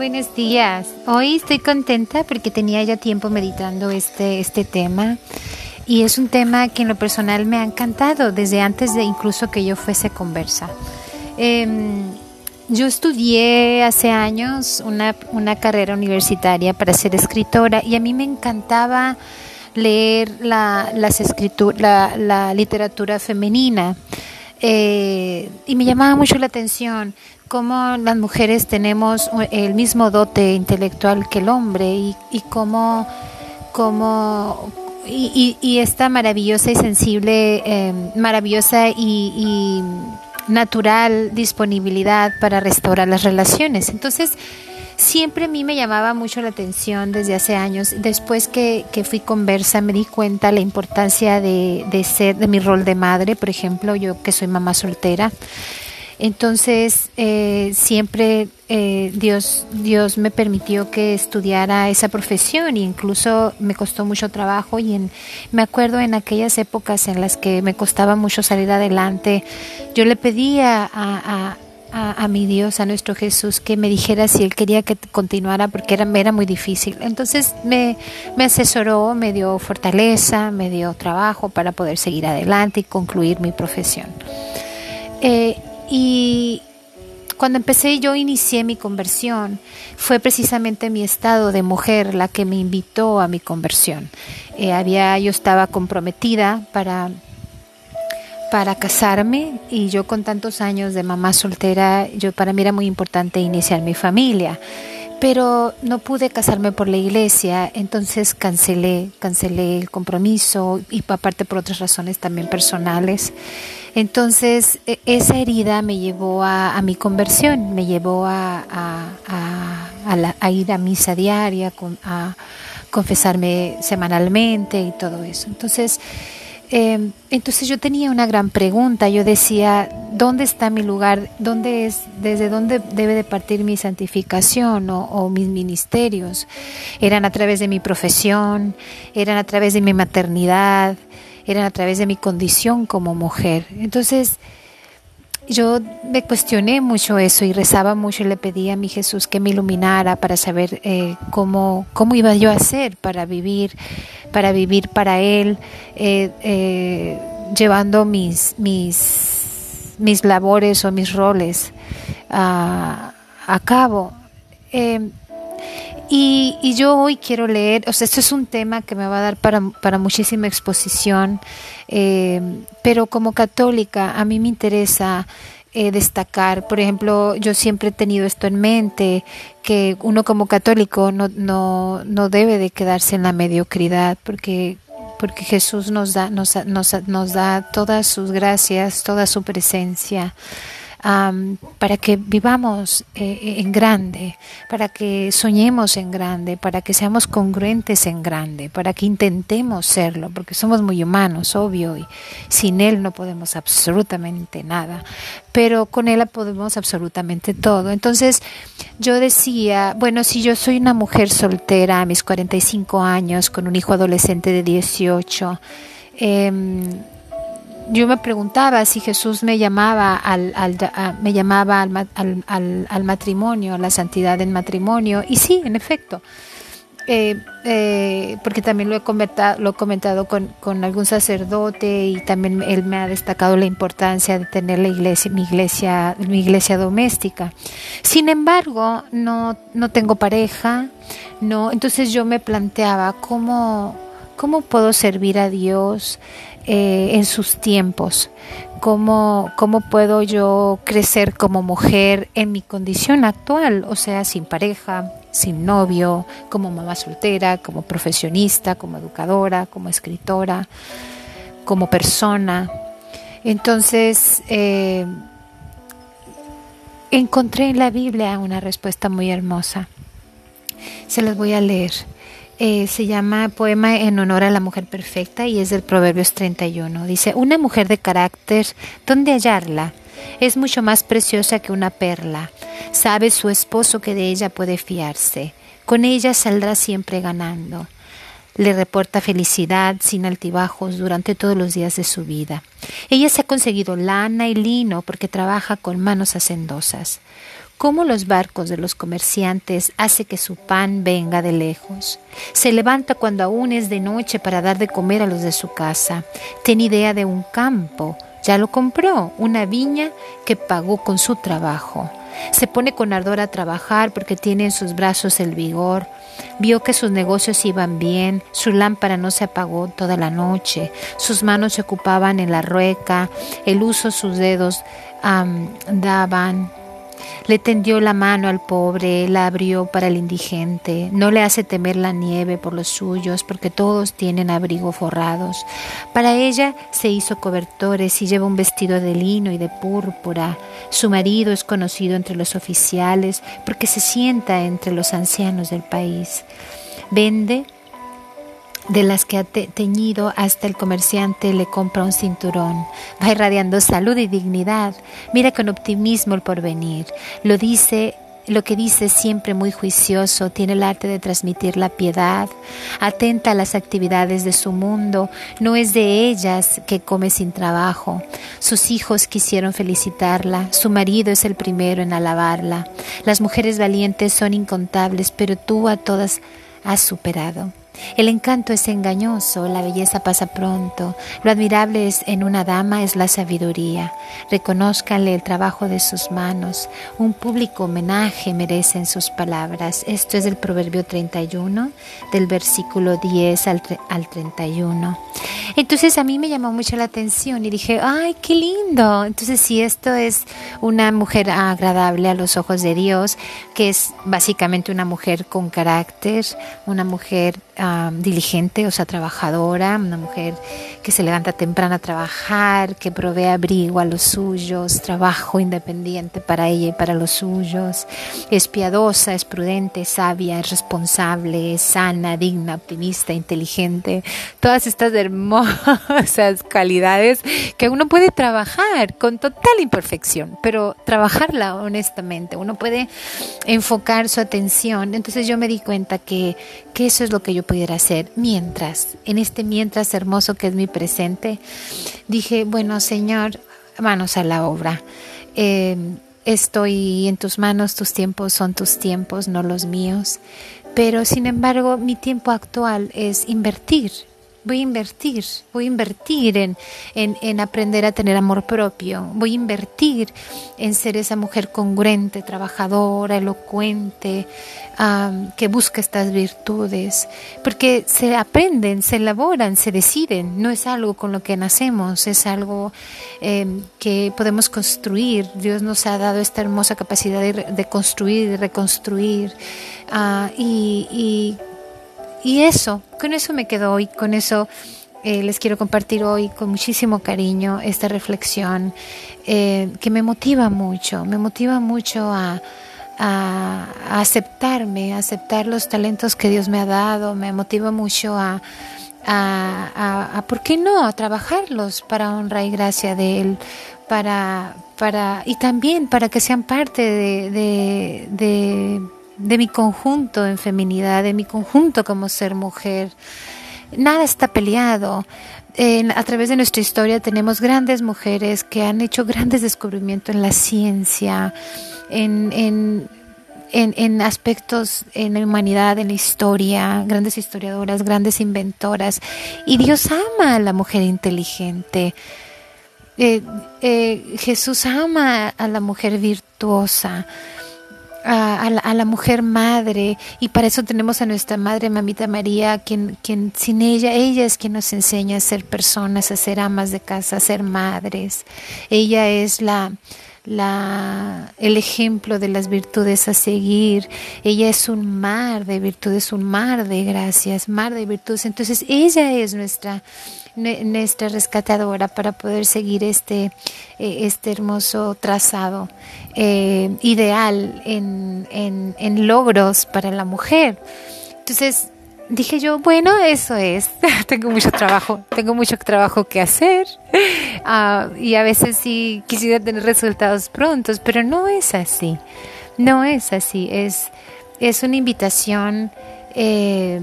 Buenos días. Hoy estoy contenta porque tenía ya tiempo meditando este, este tema y es un tema que en lo personal me ha encantado desde antes de incluso que yo fuese conversa. Em, yo estudié hace años una, una, carrera universitaria para ser escritora y a mí me encantaba leer la, las la, la literatura femenina. Eh, y me llamaba mucho la atención cómo las mujeres tenemos el mismo dote intelectual que el hombre y, y cómo, cómo y, y, esta maravillosa y sensible, eh, maravillosa y, natural disponibilidad para restaurar las relaciones. Entonces, siempre a mí me llamaba mucho la atención desde hace años. Después que, que fui conversa me di cuenta la importancia de, de ser, de mi rol de madre, por ejemplo, yo que soy mamá soltera. Entonces, eh, siempre eh, Dios, Dios me permitió que estudiara esa profesión e incluso me costó mucho trabajo y en, me acuerdo en aquellas épocas en las que me costaba mucho salir adelante, yo le pedía a, a, a, mi Dios, a nuestro Jesús, que me dijera si Él quería que continuara porque era, era muy difícil. Entonces me, me asesoró, me dio fortaleza, me dio trabajo para poder seguir adelante y concluir mi profesión. Eh, y cuando empecé yo inicié mi conversión, fue precisamente mi estado de mujer la que me invitó a mi conversión. Eh, había, yo estaba comprometida para, para casarme y yo con tantos años de mamá soltera, yo para mí era muy importante iniciar mi familia pero no pude casarme por la iglesia, entonces cancelé, cancelé el compromiso y aparte por otras razones también personales. Entonces e, esa herida me llevó a, mi conversión, me llevó a, ir a misa diaria, a confesarme semanalmente y todo eso. Entonces eh, entonces yo tenía una gran pregunta, yo decía, ¿dónde está mi lugar? ¿Dónde es, desde dónde debe de partir mi santificación o, o mis ministerios? ¿Eran a través de mi profesión? ¿Eran a través de mi maternidad? ¿Eran a través de mi condición como mujer? Entonces, yo me cuestioné mucho eso y rezaba mucho y le pedía a mi Jesús que me iluminara para saber eh, cómo, cómo iba yo a hacer para vivir, para vivir para Él, eh, eh, llevando mis, mis, mis labores o mis roles a, a cabo. Y, y, yo hoy quiero leer, o sea, esto es un tema que me va a dar para, para muchísima exposición, eh, pero como católica a mí me interesa eh, destacar, por ejemplo, yo siempre he tenido esto en mente, que uno como católico no, no, no debe de quedarse en la mediocridad, porque porque Jesús nos da, nos, nos, nos da todas sus gracias, toda su presencia para que vivamos eh, en grande, para que soñemos en grande, para que seamos congruentes en grande, para que intentemos serlo, porque somos muy humanos, obvio, y sin Él no podemos absolutamente nada, pero con Él podemos absolutamente todo. Entonces yo decía, bueno, si yo soy una mujer soltera a mis 45 años, con un hijo adolescente de 18, eh, yo me preguntaba si Jesús me llamaba al, al me llamaba al, al, al, matrimonio, a la santidad del matrimonio, y sí, en efecto, eh, eh, porque también lo he comentado, lo he comentado con, con, algún sacerdote y también él me ha destacado la importancia de tener la iglesia, mi iglesia, mi iglesia doméstica. Sin embargo, no, no tengo pareja, no, entonces yo me planteaba cómo, cómo puedo servir a Dios eh, en sus tiempos, cómo, cómo puedo yo crecer como mujer en mi condición actual, o sea, sin pareja, sin novio, como mamá soltera, como profesionista, como educadora, como escritora, como persona. Entonces, eh, encontré en la Biblia una respuesta muy hermosa. Se las voy a leer. Eh, se llama Poema en honor a la mujer perfecta y es del Proverbios 31. Dice, una mujer de carácter, ¿dónde hallarla? Es mucho más preciosa que una perla. Sabe su esposo que de ella puede fiarse. Con ella saldrá siempre ganando. le reporta felicidad sin altibajos durante todos los días de su vida. Ella se ha conseguido lana y lino porque trabaja con manos hacendosas. Cómo los barcos de los comerciantes hace que su pan venga de lejos. Se levanta cuando aún es de noche para dar de comer a los de su casa. Tiene idea de un campo. Ya lo compró, una viña que pagó con su trabajo. Se pone con ardor a trabajar porque tiene en sus brazos el vigor. Vio que sus negocios iban bien, su lámpara no se apagó toda la noche, sus manos se ocupaban en la rueca, el uso sus dedos daban le tendió la mano al pobre, la abrió para el indigente, no le hace temer la nieve por los suyos, porque todos tienen abrigo forrados. Para ella se hizo cobertores y lleva un vestido de lino y de púrpura. Su marido es conocido entre los oficiales porque se sienta entre los ancianos del país. Vende de las que ha teñido hasta el comerciante le compra un cinturón. Va irradiando salud y dignidad. Mira con optimismo el porvenir. Lo dice lo que dice siempre muy juicioso, tiene el arte de transmitir la piedad, atenta a las actividades de su mundo, no es de ellas que come sin trabajo. Sus hijos quisieron felicitarla, su marido es el primero en alabarla. Las mujeres valientes son incontables, pero tú a todas has superado. El encanto es engañoso, la belleza pasa pronto. Lo admirable es en una dama es la sabiduría. Reconózcanle el trabajo de sus manos. Un público homenaje merecen sus palabras. Esto es del Proverbio 31, del versículo 10 al, al 31. Entonces a mí me llamó mucho la atención y dije, ay, qué lindo. Entonces si esto es una mujer agradable a los ojos de Dios, que es básicamente una mujer con carácter, una mujer diligente, o sea, trabajadora, una mujer que se levanta temprano a trabajar, que provee abrigo a los suyos, trabajo independiente para ella y para los suyos, es piadosa, es prudente, sabia, es responsable, es sana, digna, optimista, inteligente, todas estas hermosas cualidades que uno puede trabajar con total imperfección, pero trabajarla honestamente, uno puede enfocar su atención. Entonces yo me di cuenta que, que eso es lo que yo pudiera hacer mientras, en este mientras hermoso que es mi presente, dije, bueno Señor, manos a la obra. Eh, estoy en tus manos, tus tiempos son tus tiempos, no los míos. Pero sin embargo, mi tiempo actual es invertir, voy a invertir, voy a invertir en, en, aprender a tener amor propio, voy a invertir en ser esa mujer congruente, trabajadora, elocuente, que busca estas virtudes, porque se aprenden, se elaboran, se deciden, no es algo con lo que nacemos, es algo em, que podemos construir. Dios nos ha dado esta hermosa capacidad de, construir, de reconstruir, ah, y eso, con eso me quedo hoy, con eso eh, les quiero compartir hoy con muchísimo cariño esta reflexión eh, que me motiva mucho, me motiva mucho a, aceptarme, a aceptar los talentos que Dios me ha dado, me motiva mucho a, a, ¿por qué no?, a trabajarlos para honra y gracia de Él, para, para, y también para que sean parte de de mi conjunto en feminidad, de mi conjunto como ser mujer. Nada está peleado. a través de nuestra historia tenemos grandes mujeres que han hecho grandes descubrimientos en la ciencia, en, en, en, aspectos en la humanidad, en la historia, grandes historiadoras, grandes inventoras. Y Dios ama a la mujer inteligente. Eh, eh, Jesús ama a la mujer virtuosa a, la, mujer madre y para eso tenemos a nuestra madre mamita María quien, quien sin ella ella es quien nos enseña a ser personas a ser amas de casa a ser madres. Ella es la la, el ejemplo de las virtudes a seguir. Ella es un mar de virtudes, un mar de gracias, mar de virtudes. Entonces ella es nuestra, nuestra rescatadora para poder seguir este, eh, este hermoso trazado eh, ideal en, en, en logros para la mujer. Entonces, dije yo, bueno, eso es, tengo mucho trabajo, tengo mucho trabajo que hacer ah, y a veces sí quisiera tener resultados prontos, pero no es así, no es así, es, es una invitación eh,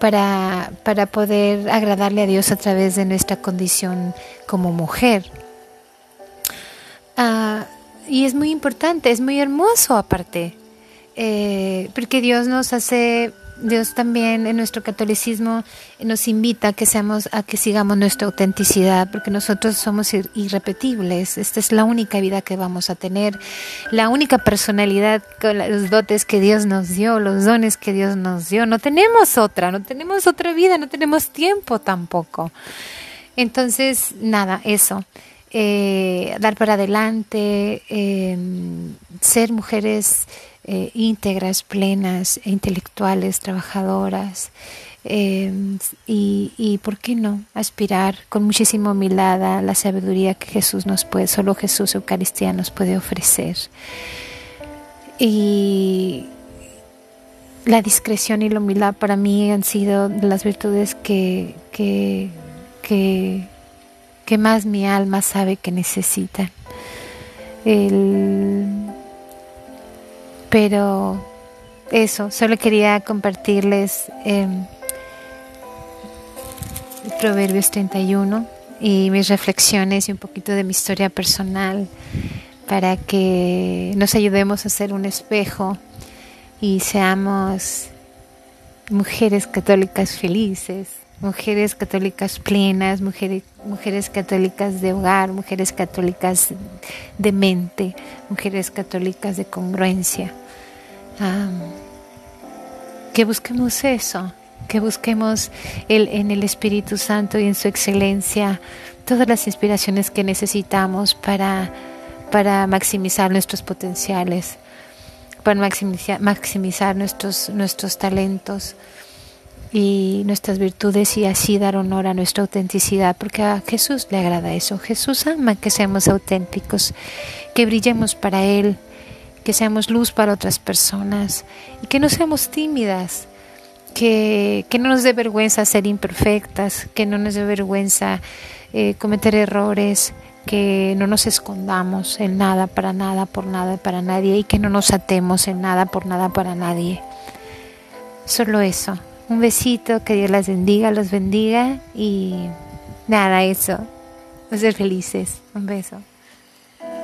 para, para poder agradarle a Dios a través de nuestra condición como mujer. Ah, y es muy importante, es muy hermoso aparte, eh, porque Dios nos hace Dios también en nuestro catolicismo nos invita a que seamos, a que sigamos nuestra autenticidad, porque nosotros somos irrepetibles. Esta es la única vida que vamos a tener, la única personalidad con los dotes que Dios nos dio, los dones que Dios nos dio. No tenemos otra, no tenemos otra vida, no tenemos tiempo tampoco. Entonces, nada, eso. Eh, dar para adelante, eh, ser mujeres eh, íntegras, plenas, intelectuales, trabajadoras. Eh, y, y, ¿por qué no? Aspirar con muchísima humildad a la sabiduría que Jesús nos puede, solo Jesús Eucaristía nos puede ofrecer. Y la discreción y la humildad para mí han sido las virtudes que, que, que, que más mi alma sabe que necesita. El pero eso, solo quería compartirles eh, Proverbios 31 y mis reflexiones y un poquito de mi historia personal para que nos ayudemos a ser un espejo y seamos mujeres católicas felices, mujeres católicas plenas, mujeres, mujeres católicas de hogar, mujeres católicas de mente, mujeres católicas de congruencia. Que busquemos eso, que busquemos en el Espíritu Santo y en su excelencia todas las inspiraciones que necesitamos para, para maximizar nuestros potenciales, para maximizar, maximizar nuestros, nuestros talentos y nuestras virtudes y así dar honor a nuestra autenticidad, porque a Jesús le agrada eso. Jesús ama que seamos auténticos, que brillemos para Él que seamos luz para otras personas y que no seamos tímidas, que, no nos dé vergüenza ser imperfectas, que no nos dé vergüenza eh, cometer errores, que no nos escondamos en nada, para nada, por nada, para nadie y que no nos atemos en nada, por nada, para nadie. Solo eso. Un besito, que Dios las bendiga, los bendiga y nada, eso. Ser felices. Un beso.